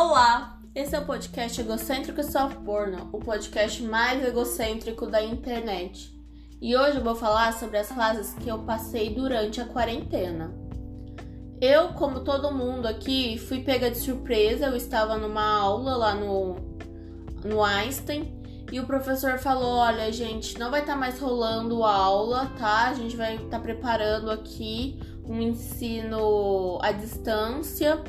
Olá! Esse é o podcast Egocêntrico Soft Porno, o podcast mais egocêntrico da internet. E hoje eu vou falar sobre as fases que eu passei durante a quarentena. Eu, como todo mundo aqui, fui pega de surpresa. Eu estava numa aula lá no, no Einstein e o professor falou: Olha, gente, não vai estar tá mais rolando aula, tá? A gente vai estar tá preparando aqui um ensino à distância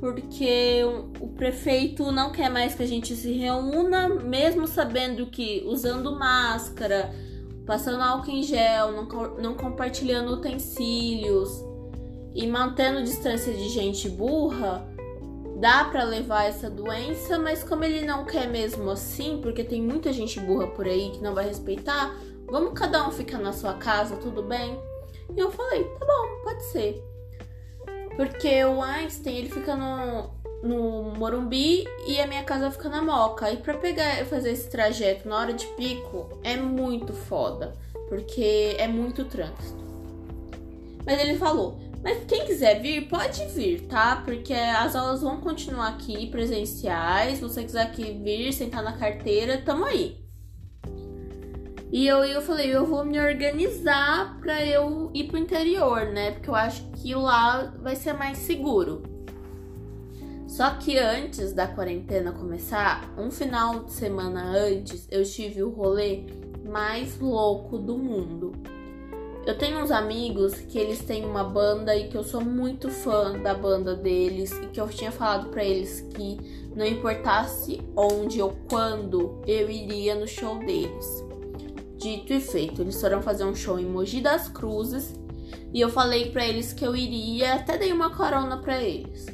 porque o prefeito não quer mais que a gente se reúna, mesmo sabendo que usando máscara, passando álcool em gel, não, não compartilhando utensílios e mantendo distância de gente burra, dá para levar essa doença, mas como ele não quer mesmo assim, porque tem muita gente burra por aí que não vai respeitar, vamos cada um ficar na sua casa, tudo bem? E eu falei, tá bom, pode ser. Porque o Einstein, ele fica no, no Morumbi e a minha casa fica na Moca. E pra pegar fazer esse trajeto na hora de pico é muito foda. Porque é muito trânsito. Mas ele falou, mas quem quiser vir, pode vir, tá? Porque as aulas vão continuar aqui presenciais. Se você quiser aqui vir, sentar na carteira, tamo aí. E eu, eu falei, eu vou me organizar para eu ir pro interior, né? Porque eu acho que lá vai ser mais seguro. Só que antes da quarentena começar, um final de semana antes, eu tive o rolê mais louco do mundo. Eu tenho uns amigos que eles têm uma banda e que eu sou muito fã da banda deles e que eu tinha falado para eles que não importasse onde ou quando eu iria no show deles. Dito e feito, eles foram fazer um show em Mogi das Cruzes e eu falei para eles que eu iria, até dei uma carona para eles.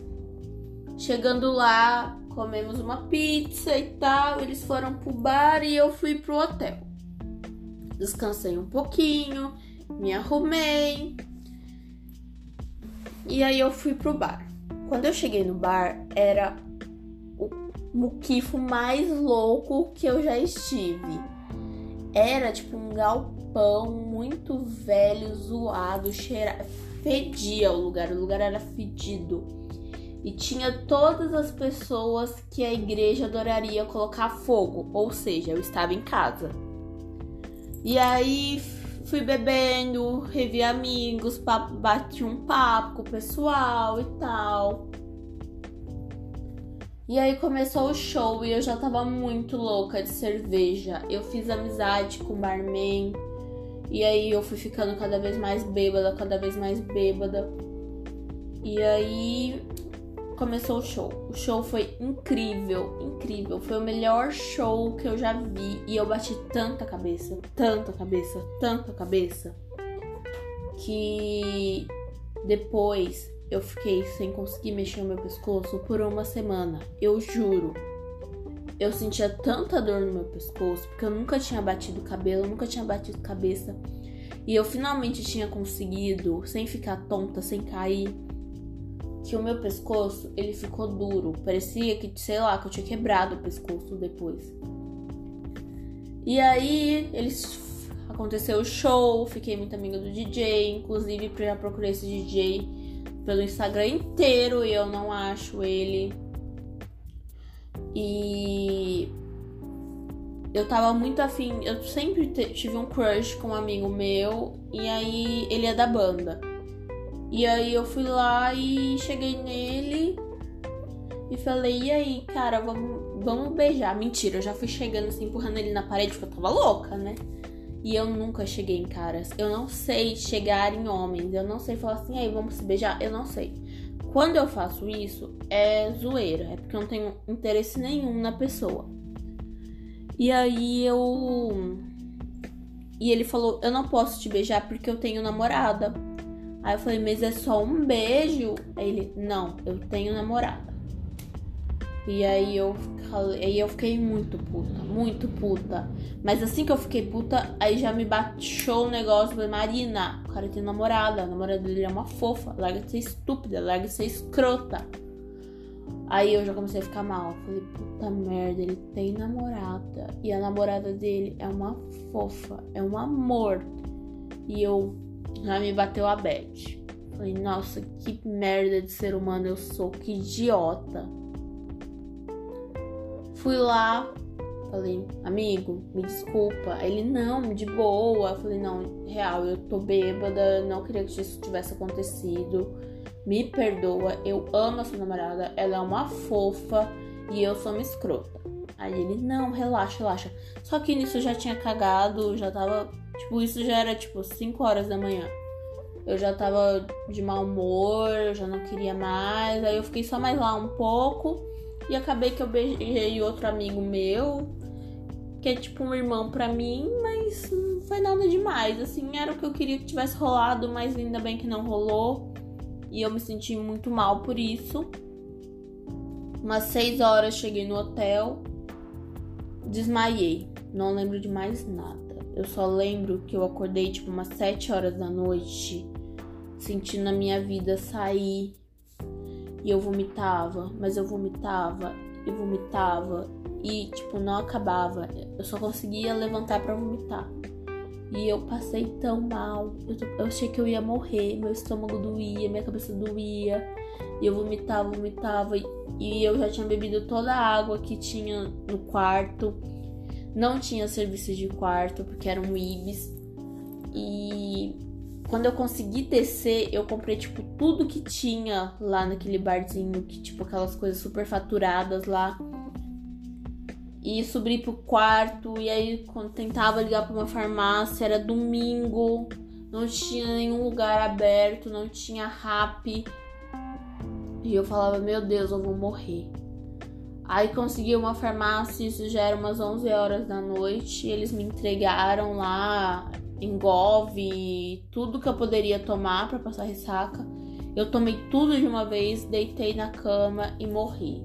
Chegando lá, comemos uma pizza e tal, eles foram pro bar e eu fui pro hotel. Descansei um pouquinho, me arrumei. E aí eu fui pro bar. Quando eu cheguei no bar, era o muquifo mais louco que eu já estive era tipo um galpão muito velho, zoado, cheira... fedia o lugar, o lugar era fedido. E tinha todas as pessoas que a igreja adoraria colocar fogo, ou seja, eu estava em casa. E aí fui bebendo, revi amigos, bati um papo com o pessoal e tal. E aí começou o show e eu já tava muito louca de cerveja. Eu fiz amizade com o barman. E aí eu fui ficando cada vez mais bêbada, cada vez mais bêbada. E aí começou o show. O show foi incrível, incrível. Foi o melhor show que eu já vi. E eu bati tanta cabeça, tanta cabeça, tanta cabeça. Que depois eu fiquei sem conseguir mexer o meu pescoço por uma semana. Eu juro. Eu sentia tanta dor no meu pescoço, porque eu nunca tinha batido cabelo, nunca tinha batido cabeça. E eu finalmente tinha conseguido, sem ficar tonta, sem cair, que o meu pescoço, ele ficou duro. Parecia que, sei lá, que eu tinha quebrado o pescoço depois. E aí, eles aconteceu o show, fiquei muito amiga do DJ, inclusive já procurei esse DJ pelo Instagram inteiro e eu não acho ele. E eu tava muito afim, eu sempre tive um crush com um amigo meu e aí ele é da banda. E aí eu fui lá e cheguei nele e falei: "E aí, cara, vamos vamos beijar". Mentira, eu já fui chegando assim empurrando ele na parede porque eu tava louca, né? E eu nunca cheguei em caras. Eu não sei chegar em homens. Eu não sei falar assim, aí vamos se beijar. Eu não sei. Quando eu faço isso, é zoeira. É porque eu não tenho interesse nenhum na pessoa. E aí eu. E ele falou: Eu não posso te beijar porque eu tenho namorada. Aí eu falei: Mas é só um beijo? Aí ele: Não, eu tenho namorada. E aí eu, aí eu fiquei muito puta, muito puta. Mas assim que eu fiquei puta, aí já me baixou o negócio. Falei, Marina, o cara tem namorada, a namorada dele é uma fofa. Larga de ser estúpida, larga de ser escrota. Aí eu já comecei a ficar mal. Falei, puta merda, ele tem namorada. E a namorada dele é uma fofa, é um amor. E eu já me bateu a bad. Falei, nossa, que merda de ser humano eu sou, que idiota. Fui lá, falei, amigo, me desculpa. Ele, não, de boa. Eu falei, não, real, eu tô bêbada, não queria que isso tivesse acontecido. Me perdoa, eu amo a sua namorada, ela é uma fofa e eu sou uma escrota. Aí ele, não, relaxa, relaxa. Só que nisso já tinha cagado, já tava. Tipo, isso já era tipo 5 horas da manhã. Eu já tava de mau humor, eu já não queria mais. Aí eu fiquei só mais lá um pouco. E acabei que eu beijei outro amigo meu, que é tipo um irmão pra mim, mas não foi nada demais. Assim, era o que eu queria que tivesse rolado, mas ainda bem que não rolou. E eu me senti muito mal por isso. Umas seis horas cheguei no hotel, desmaiei. Não lembro de mais nada. Eu só lembro que eu acordei tipo umas sete horas da noite, sentindo a minha vida sair e eu vomitava, mas eu vomitava e vomitava e tipo não acabava. Eu só conseguia levantar para vomitar. E eu passei tão mal. Eu, eu, achei que eu ia morrer. Meu estômago doía, minha cabeça doía. E eu vomitava, vomitava. E, e eu já tinha bebido toda a água que tinha no quarto. Não tinha serviço de quarto, porque era um. E quando eu consegui descer, eu comprei, tipo, tudo que tinha lá naquele barzinho, que, tipo, aquelas coisas super faturadas lá. E subi pro quarto, e aí quando tentava ligar pra uma farmácia, era domingo, não tinha nenhum lugar aberto, não tinha rap. E eu falava, meu Deus, eu vou morrer. Aí consegui uma farmácia, isso já era umas 11 horas da noite, eles me entregaram lá engove, tudo que eu poderia tomar para passar ressaca. Eu tomei tudo de uma vez, deitei na cama e morri.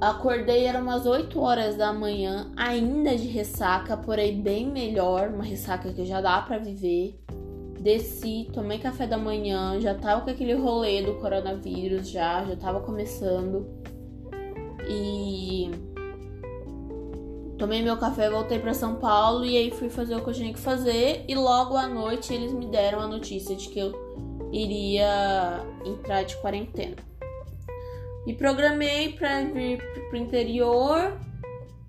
Acordei, eram umas 8 horas da manhã, ainda de ressaca, porém bem melhor, uma ressaca que já dá para viver. Desci, tomei café da manhã, já tava com aquele rolê do coronavírus, já, já tava começando. E Tomei meu café, voltei para São Paulo e aí fui fazer o que eu tinha que fazer. E logo à noite eles me deram a notícia de que eu iria entrar de quarentena. Me programei para vir pro interior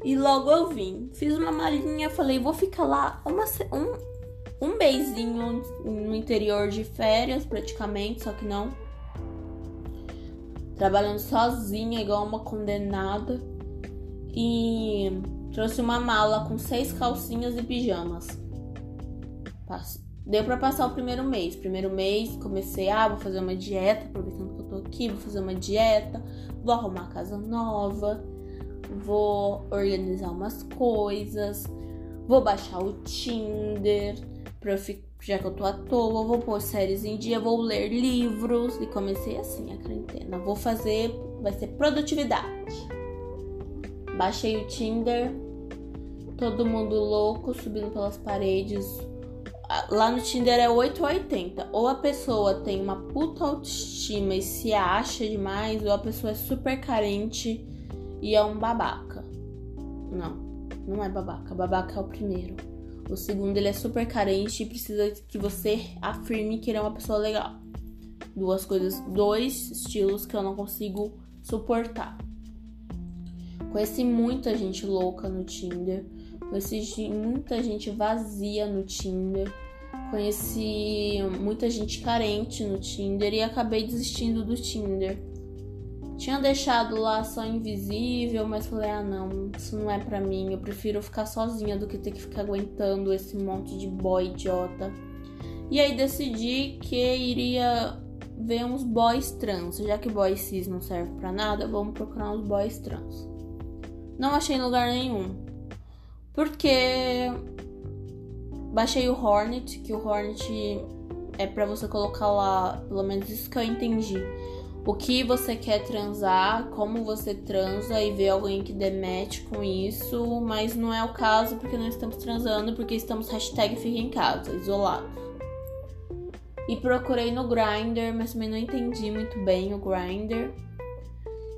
e logo eu vim. Fiz uma malinha, falei, vou ficar lá uma, um, um mêsinho no interior de férias, praticamente, só que não. Trabalhando sozinha, igual uma condenada. E Trouxe uma mala com seis calcinhas e pijamas. Deu para passar o primeiro mês. Primeiro mês comecei, ah, vou fazer uma dieta, aproveitando que eu tô aqui, vou fazer uma dieta, vou arrumar casa nova, vou organizar umas coisas, vou baixar o Tinder, pra eu ficar, já que eu tô à toa, vou pôr séries em dia, vou ler livros. E comecei assim a quarentena. Vou fazer, vai ser produtividade. Baixei o Tinder, todo mundo louco, subindo pelas paredes. Lá no Tinder é 8 ou 80. Ou a pessoa tem uma puta autoestima e se acha demais, ou a pessoa é super carente e é um babaca. Não, não é babaca. Babaca é o primeiro. O segundo, ele é super carente e precisa que você afirme que ele é uma pessoa legal. Duas coisas, dois estilos que eu não consigo suportar. Conheci muita gente louca no Tinder. Conheci muita gente vazia no Tinder. Conheci muita gente carente no Tinder e acabei desistindo do Tinder. Tinha deixado lá só invisível, mas falei: ah, não, isso não é pra mim. Eu prefiro ficar sozinha do que ter que ficar aguentando esse monte de boy idiota. E aí decidi que iria ver uns boys trans. Já que boy cis não serve pra nada, vamos procurar uns boys trans. Não achei em lugar nenhum. Porque baixei o Hornet, que o Hornet é para você colocar lá, pelo menos isso que eu entendi. O que você quer transar, como você transa e ver alguém que demete com isso, mas não é o caso porque não estamos transando, porque estamos hashtag fica em casa, isolados. E procurei no Grindr, mas também não entendi muito bem o Grindr.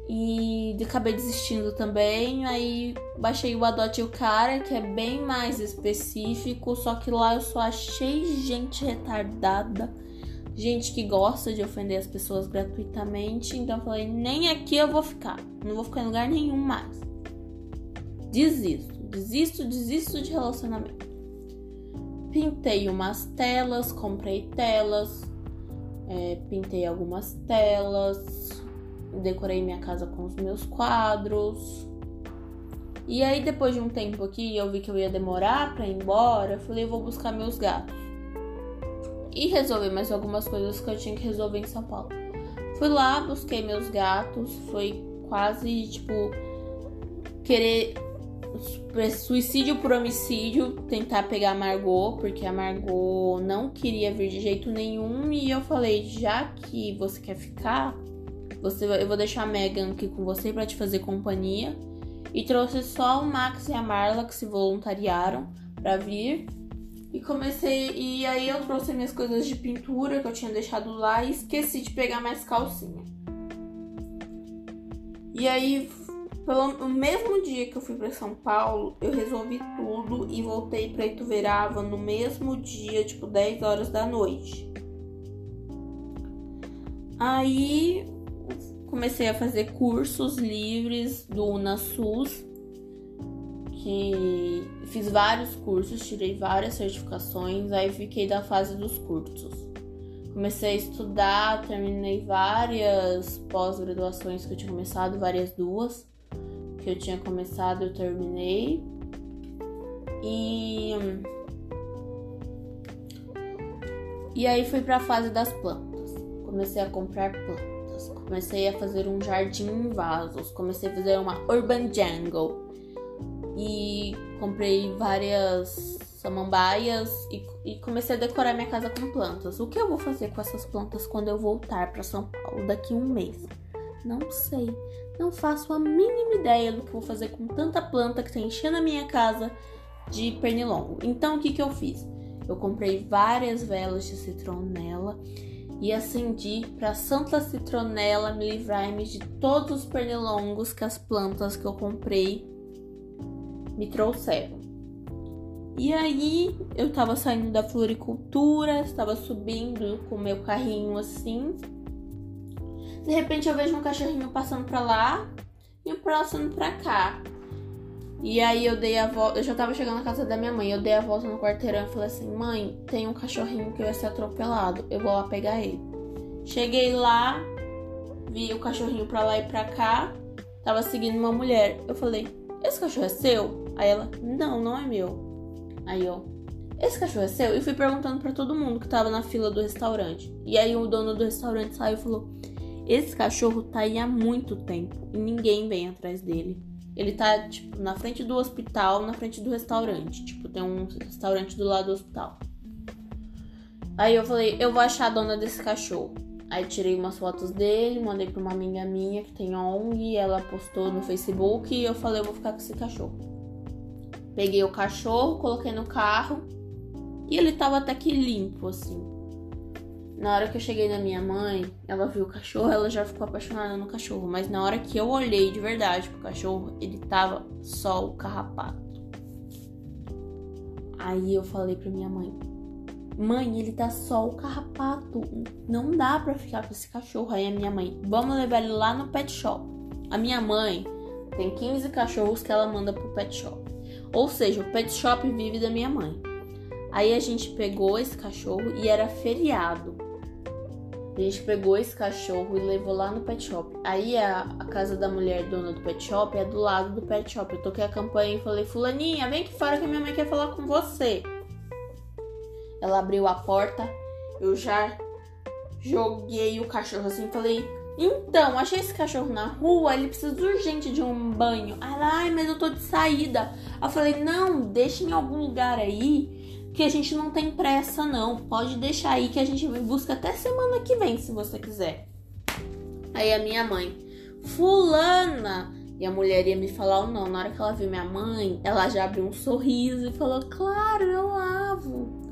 E acabei desistindo também. Aí baixei o Adote o Cara, que é bem mais específico. Só que lá eu só achei gente retardada. gente que gosta de ofender as pessoas gratuitamente. Então eu falei, nem aqui eu vou ficar. Não vou ficar em lugar nenhum mais. Desisto, desisto, desisto de relacionamento. Pintei umas telas, comprei telas, é, pintei algumas telas, decorei minha casa com os meus quadros. E aí, depois de um tempo aqui, eu vi que eu ia demorar para ir embora. Eu falei, eu vou buscar meus gatos e resolver mais algumas coisas que eu tinha que resolver em São Paulo. Fui lá, busquei meus gatos, foi quase tipo querer suicídio por homicídio, tentar pegar a Margot, porque a Margot não queria vir de jeito nenhum e eu falei, já que você quer ficar, você eu vou deixar a Megan aqui com você para te fazer companhia. E trouxe só o Max e a Marla que se voluntariaram para vir e comecei. E aí eu trouxe minhas coisas de pintura que eu tinha deixado lá e esqueci de pegar mais calcinha. E aí, pelo mesmo dia que eu fui para São Paulo, eu resolvi tudo e voltei para Ituverava no mesmo dia, tipo 10 horas da noite. Aí comecei a fazer cursos livres do UnaSUS que fiz vários cursos, tirei várias certificações, aí fiquei da fase dos cursos. Comecei a estudar, terminei várias pós-graduações que eu tinha começado, várias duas que eu tinha começado, eu terminei. E E aí fui para a fase das plantas. Comecei a comprar plantas, comecei a fazer um jardim em vasos, comecei a fazer uma urban jungle e comprei várias samambaias e, e, comecei a decorar minha casa com plantas. O que eu vou fazer com essas plantas quando eu voltar para São Paulo daqui a um mês? Não sei. Não faço a mínima ideia do que vou fazer com tanta planta que está enchendo a minha casa de pernilongo. Então o que, que eu fiz? Eu comprei várias velas de citronela e acendi para Santa Citronela me livrar-me de todos os pernilongos que as plantas que eu comprei me trouxeram. E aí eu tava saindo da floricultura, estava subindo com meu carrinho assim. De repente eu vejo um cachorrinho passando para lá e o próximo para cá. E aí eu dei a volta, eu já tava chegando na casa da minha mãe, eu dei a volta no quarteirão e falei assim: "Mãe, tem um cachorrinho que vai ser atropelado, eu vou lá pegar ele". Cheguei lá, vi o cachorrinho para lá e para cá, tava seguindo uma mulher. Eu falei: "Esse cachorro é seu?" Aí ela, não, não é meu. Aí eu, esse cachorro é seu? E fui perguntando para todo mundo que tava na fila do restaurante. E aí o dono do restaurante saiu e falou: Esse cachorro tá aí há muito tempo e ninguém vem atrás dele. Ele tá, tipo, na frente do hospital, na frente do restaurante. Tipo, tem um restaurante do lado do hospital. Aí eu falei: Eu vou achar a dona desse cachorro. Aí tirei umas fotos dele, mandei pra uma amiga minha que tem ONG, ela postou no Facebook e eu falei: Eu vou ficar com esse cachorro. Peguei o cachorro, coloquei no carro e ele tava até que limpo, assim. Na hora que eu cheguei na minha mãe, ela viu o cachorro, ela já ficou apaixonada no cachorro. Mas na hora que eu olhei de verdade pro cachorro, ele tava só o carrapato. Aí eu falei pra minha mãe: Mãe, ele tá só o carrapato. Não dá pra ficar com esse cachorro. Aí a minha mãe: Vamos levar ele lá no pet shop. A minha mãe tem 15 cachorros que ela manda pro pet shop. Ou seja, o pet shop vive da minha mãe. Aí a gente pegou esse cachorro e era feriado. A gente pegou esse cachorro e levou lá no pet shop. Aí a, a, casa da mulher dona do pet shop é do lado do pet shop. Eu toquei a campanha e falei: Fulaninha, vem aqui fora que minha mãe quer falar com você. Ela abriu a porta, eu já joguei o cachorro assim falei: então, achei esse cachorro na rua, ele precisa urgente de um banho. ai, mas eu tô de saída. Eu falei, não, deixa em algum lugar aí, que a gente não tem pressa, não. Pode deixar aí que a gente busca até semana que vem, se você quiser. Aí a minha mãe, fulana! E a mulher ia me falar ou não. Na hora que ela viu minha mãe, ela já abriu um sorriso e falou, claro, eu lavo.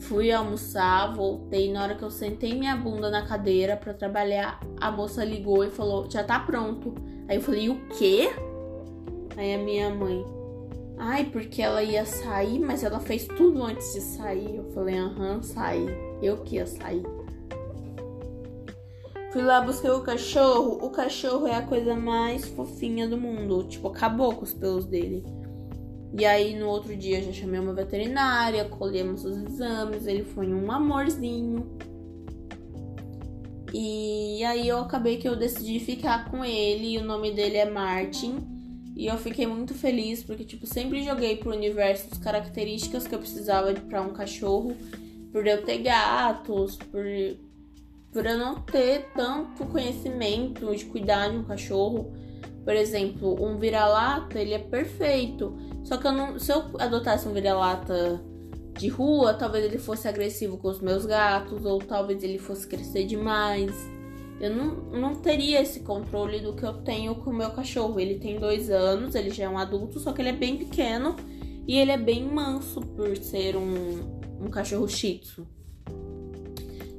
Fui almoçar, voltei. Na hora que eu sentei minha bunda na cadeira para trabalhar, a moça ligou e falou: Já tá pronto. Aí eu falei: O quê? Aí a minha mãe: Ai, porque ela ia sair, mas ela fez tudo antes de sair. Eu falei: Aham, saí. Eu que ia sair. Fui lá, busquei o cachorro. O cachorro é a coisa mais fofinha do mundo. Tipo, acabou com os pelos dele. E aí, no outro dia, já chamei uma veterinária, colhemos os exames. Ele foi um amorzinho. E aí, eu acabei que eu decidi ficar com ele. O nome dele é Martin. E eu fiquei muito feliz porque, tipo, sempre joguei pro universo as características que eu precisava para um cachorro. Por eu ter gatos, por por eu não ter tanto conhecimento de cuidar de um cachorro. Por exemplo, um vira-lata, ele é perfeito. Só que eu não, se eu adotasse um vira-lata de rua, talvez ele fosse agressivo com os meus gatos, ou talvez ele fosse crescer demais. Eu não, não teria esse controle do que eu tenho com o meu cachorro. Ele tem dois anos, ele já é um adulto, só que ele é bem pequeno e ele é bem manso por ser um, um cachorro shih tzu.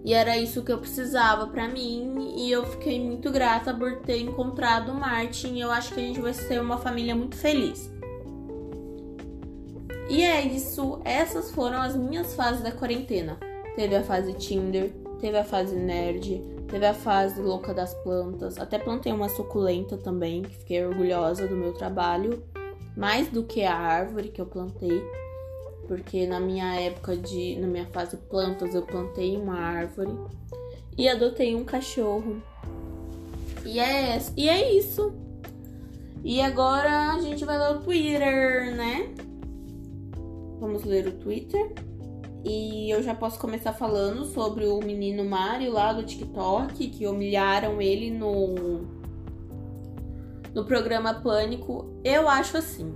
E era isso que eu precisava para mim e eu fiquei muito grata por ter encontrado o Martin. Eu acho que a gente vai ser uma família muito feliz. E é isso, essas foram as minhas fases da quarentena. Teve a fase Tinder, teve a fase nerd, teve a fase louca das plantas. Até plantei uma suculenta também, que fiquei orgulhosa do meu trabalho, mais do que a árvore que eu plantei porque na minha época de na minha fase plantas eu plantei uma árvore e adotei um cachorro. E é, e é isso. E agora a gente vai ler o Twitter, né? Vamos ler o Twitter. E eu já posso começar falando sobre o menino Mário lá do TikTok, que humilharam ele no no programa Pânico. Eu acho assim.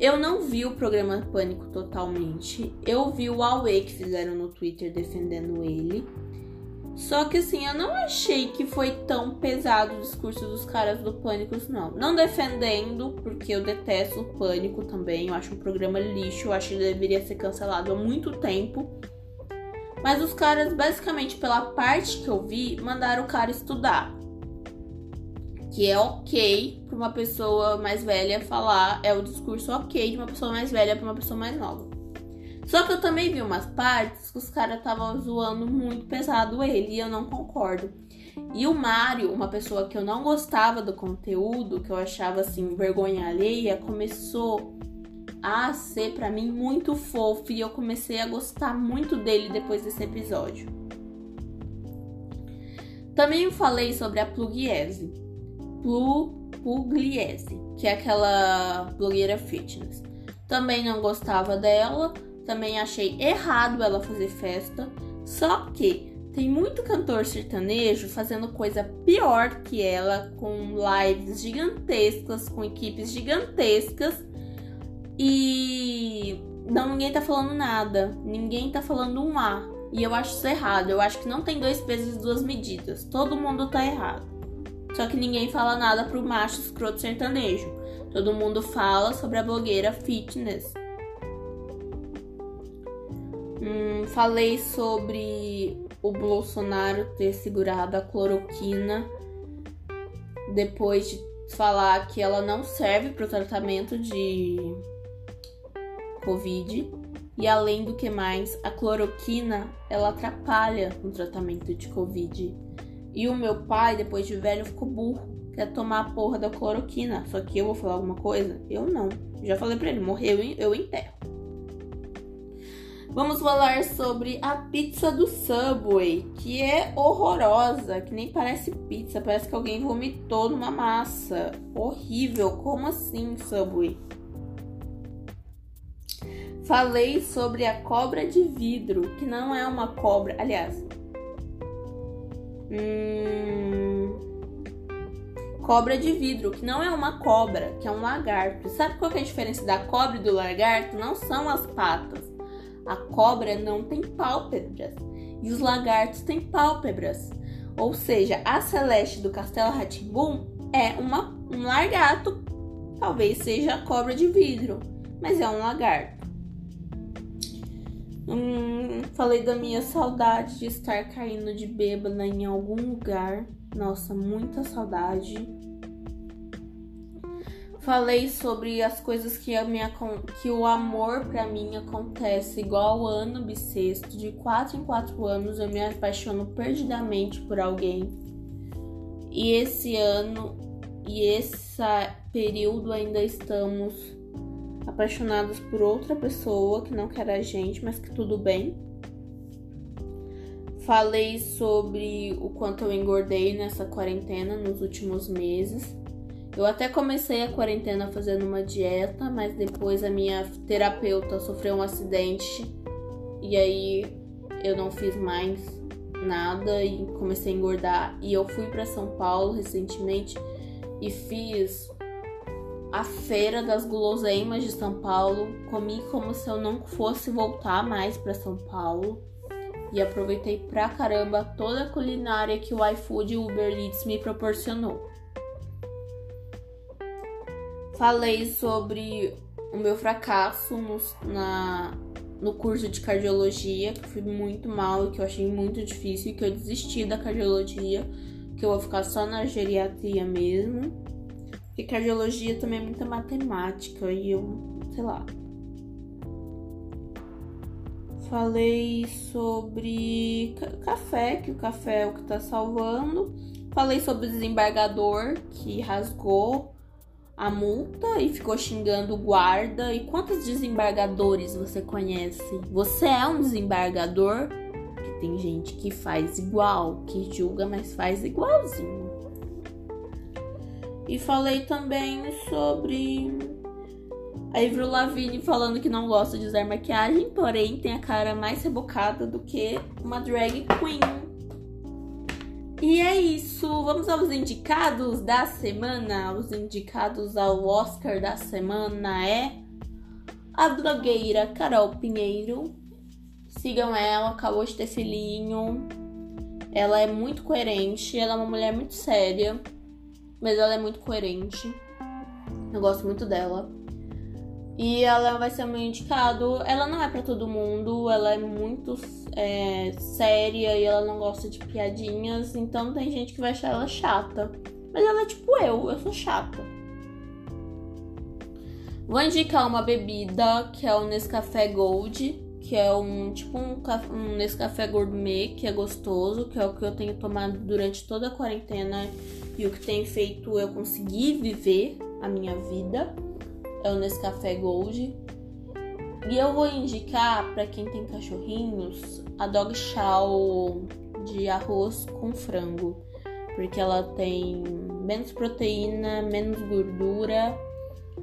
Eu não vi o programa Pânico totalmente. Eu vi o Aue que fizeram no Twitter defendendo ele. Só que assim, eu não achei que foi tão pesado o discurso dos caras do Pânico, não. Não defendendo, porque eu detesto o Pânico também. Eu acho um programa lixo, eu acho que deveria ser cancelado há muito tempo. Mas os caras, basicamente, pela parte que eu vi, mandaram o cara estudar que é ok para uma pessoa mais velha falar, é o discurso ok de uma pessoa mais velha para uma pessoa mais nova. Só que eu também vi umas partes que os caras estavam zoando muito pesado ele e eu não concordo. E o Mário, uma pessoa que eu não gostava do conteúdo, que eu achava assim vergonha alheia, começou a ser para mim muito fofo e eu comecei a gostar muito dele depois desse episódio. Também falei sobre a Plugiese. Pugliese, que é aquela blogueira fitness. Também não gostava dela, também achei errado ela fazer festa, só que tem muito cantor sertanejo fazendo coisa pior que ela, com lives gigantescas, com equipes gigantescas e não ninguém tá falando nada, ninguém tá falando um A. E eu acho isso errado. Eu acho que não tem dois pesos e duas medidas. Todo mundo tá errado. Só que ninguém fala nada pro macho escroto sertanejo. Todo mundo fala sobre a blogueira fitness. Hum, falei sobre o Bolsonaro ter segurado a cloroquina depois de falar que ela não serve para o tratamento de Covid. E além do que mais, a cloroquina ela atrapalha no tratamento de Covid. E o meu pai, depois de velho, ficou burro. Quer tomar a porra da cloroquina. Só que eu vou falar alguma coisa? Eu não. Já falei pra ele, morreu, eu enterro. Vamos falar sobre a pizza do Subway, que é horrorosa, que nem parece pizza, parece que alguém vomitou numa massa. Horrível, como assim, Subway? Falei sobre a cobra de vidro, que não é uma cobra, aliás, Hum... Cobra de vidro, que não é uma cobra, que é um lagarto. Sabe qual é a diferença da cobra e do lagarto? Não são as patas. A cobra não tem pálpebras e os lagartos têm pálpebras. Ou seja, a Celeste do Castelo Ratimbum é uma, um lagarto. Talvez seja a cobra de vidro, mas é um lagarto. Hum, falei da minha saudade de estar caindo de bêbada em algum lugar. Nossa, muita saudade. Falei sobre as coisas que, a minha, que o amor para mim acontece igual ano bissexto. De quatro em quatro anos eu me apaixono perdidamente por alguém. E esse ano e esse período ainda estamos apaixonados por outra pessoa que não quer a gente, mas que tudo bem. Falei sobre o quanto eu engordei nessa quarentena nos últimos meses. Eu até comecei a quarentena fazendo uma dieta, mas depois a minha terapeuta sofreu um acidente e aí eu não fiz mais nada e comecei a engordar. E eu fui para São Paulo recentemente e fiz a feira das guloseimas de São Paulo. Comi como se eu não fosse voltar mais para São Paulo. E aproveitei pra caramba toda a culinária que o iFood e o Uber Eats me proporcionou. Falei sobre o meu fracasso no, na, no curso de cardiologia, que fui muito mal e que eu achei muito difícil e que eu desisti da cardiologia, que eu vou ficar só na geriatria mesmo. Porque cardiologia também é muita matemática e eu, sei lá. Falei sobre café, que o café é o que tá salvando. Falei sobre o desembargador que rasgou a multa e ficou xingando o guarda. E quantos desembargadores você conhece? Você é um desembargador? Porque tem gente que faz igual, que julga, mas faz igualzinho. E falei também sobre a Avril Lavigne falando que não gosta de usar maquiagem, porém tem a cara mais rebocada do que uma drag queen. E é isso, vamos aos indicados da semana. Os indicados ao Oscar da semana é a blogueira Carol Pinheiro. Sigam ela, acabou de ter filhinho. Ela é muito coerente, ela é uma mulher muito séria, mas ela é muito coerente. Eu gosto muito dela. E ela vai ser meu indicado. Ela não é para todo mundo, ela é muito é, séria e ela não gosta de piadinhas, então tem gente que vai achar ela chata. Mas ela é tipo eu, eu sou chata. Vou indicar uma bebida que é o Nescafé Gold, que é um tipo um, um Nescafé gourmet que é gostoso, que é o que eu tenho tomado durante toda a quarentena e o que tem feito eu conseguir viver a minha vida é o Nescafé Gold. E eu vou indicar para quem tem cachorrinhos a Dog Chow de arroz com frango, porque ela tem menos proteína, menos gordura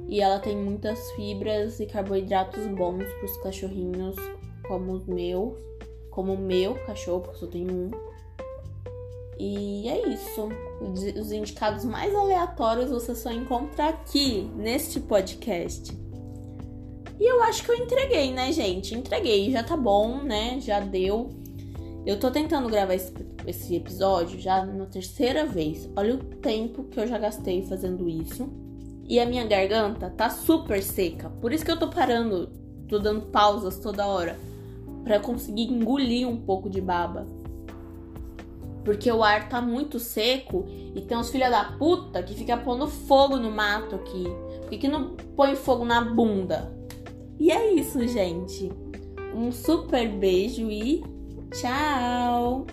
e ela tem muitas fibras e carboidratos bons para os cachorrinhos, como os meus, como o meu cachorro, porque eu só tenho um. E é isso. Os indicados mais aleatórios você só encontra aqui, neste podcast. E eu acho que eu entreguei, né, gente? Entreguei, já tá bom, né? Já deu. Eu tô tentando gravar esse, esse episódio já na terceira vez. Olha o tempo que eu já gastei fazendo isso. E a minha garganta tá super seca. Por isso que eu tô parando, tô dando pausas toda hora. para conseguir engolir um pouco de baba. Porque o ar tá muito seco e tem uns filha da puta que fica pondo fogo no mato aqui. Por que, que não põe fogo na bunda? E é isso, gente. Um super beijo e tchau!